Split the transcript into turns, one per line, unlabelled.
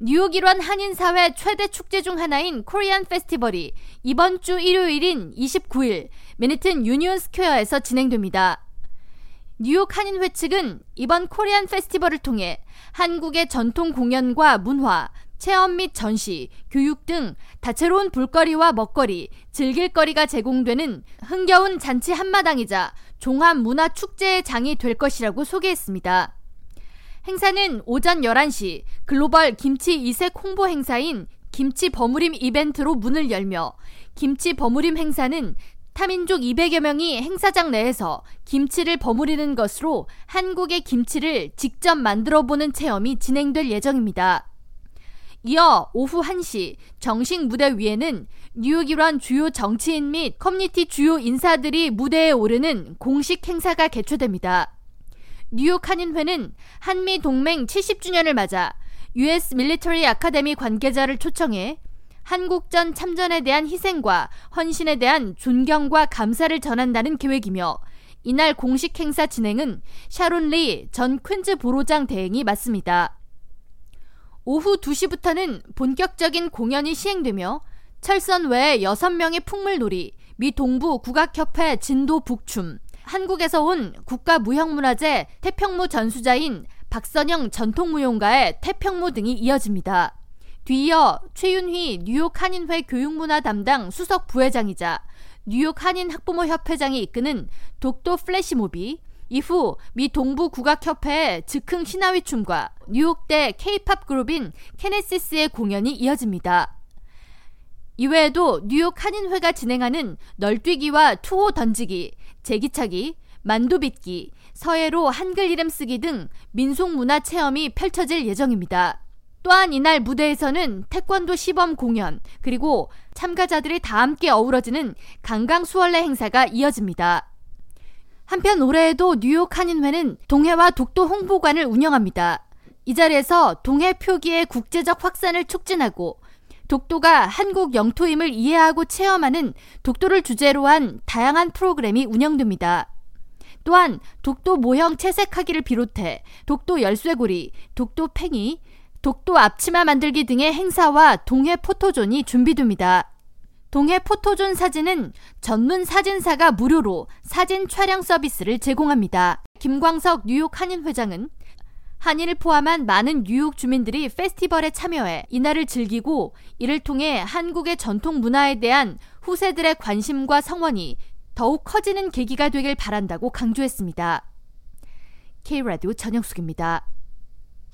뉴욕 일원 한인사회 최대 축제 중 하나인 코리안 페스티벌이 이번 주 일요일인 29일 맨해튼 유니온 스퀘어에서 진행됩니다. 뉴욕 한인회 측은 이번 코리안 페스티벌을 통해 한국의 전통 공연과 문화, 체험 및 전시, 교육 등 다채로운 볼거리와 먹거리, 즐길거리가 제공되는 흥겨운 잔치 한마당이자 종합 문화 축제의 장이 될 것이라고 소개했습니다. 행사는 오전 11시 글로벌 김치 이색 홍보 행사인 김치 버무림 이벤트로 문을 열며 김치 버무림 행사는 타민족 200여 명이 행사장 내에서 김치를 버무리는 것으로 한국의 김치를 직접 만들어 보는 체험이 진행될 예정입니다. 이어 오후 1시 정식 무대 위에는 뉴욕 일원 주요 정치인 및 커뮤니티 주요 인사들이 무대에 오르는 공식 행사가 개최됩니다. 뉴욕 한인회는 한미 동맹 70주년을 맞아 US Military Academy 관계자를 초청해 한국전 참전에 대한 희생과 헌신에 대한 존경과 감사를 전한다는 계획이며 이날 공식 행사 진행은 샤론 리 전 퀸즈 borough장 대행이 맡습니다. 오후 2시부터는 본격적인 공연이 시행되며 철선 외 6명의 풍물놀이, 미 동부 국악협회 진도 북춤, 한국에서 온 국가무형문화재 태평무 전수자인 박선영 전통무용가의 태평무 등이 이어집니다. 뒤이어 최윤휘 뉴욕 한인회 교육문화 담당 수석 부회장이자 뉴욕 한인 학부모 협회장이 이끄는 독도 flash mob이, 이후 미 동부 국악협회의 즉흥 시나위 춤과 뉴욕대 케이팝 그룹인 케네시스의 공연이 이어집니다. 이외에도 뉴욕 한인회가 진행하는 널뛰기와 투호 던지기, 제기차기, 만두빚기, 서예로 한글 이름 쓰기 등 민속 문화 체험이 펼쳐질 예정입니다. 또한 이날 무대에서는 태권도 시범 공연, 그리고 참가자들이 다 함께 어우러지는 강강수월래 행사가 이어집니다. 한편 올해에도 뉴욕 한인회는 동해와 독도 홍보관을 운영합니다. 이 자리에서 동해 표기의 국제적 확산을 촉진하고 독도가 한국 영토임을 이해하고 체험하는 독도를 주제로 한 다양한 프로그램이 운영됩니다. 또한 독도 모형 채색하기를 비롯해 독도 열쇠고리, 독도 팽이, 독도 앞치마 만들기 등의 행사와 동해 포토존이 준비됩니다. 동해 포토존 사진은 전문 사진사가 무료로 사진 촬영 서비스를 제공합니다. 김광석 뉴욕 한인 회장은 한인을 포함한 많은 뉴욕 주민들이 페스티벌에 참여해 이날을 즐기고 이를 통해 한국의 전통 문화에 대한 후세들의 관심과 성원이 더욱 커지는 계기가 되길 바란다고 강조했습니다. K라디오 전영숙입니다.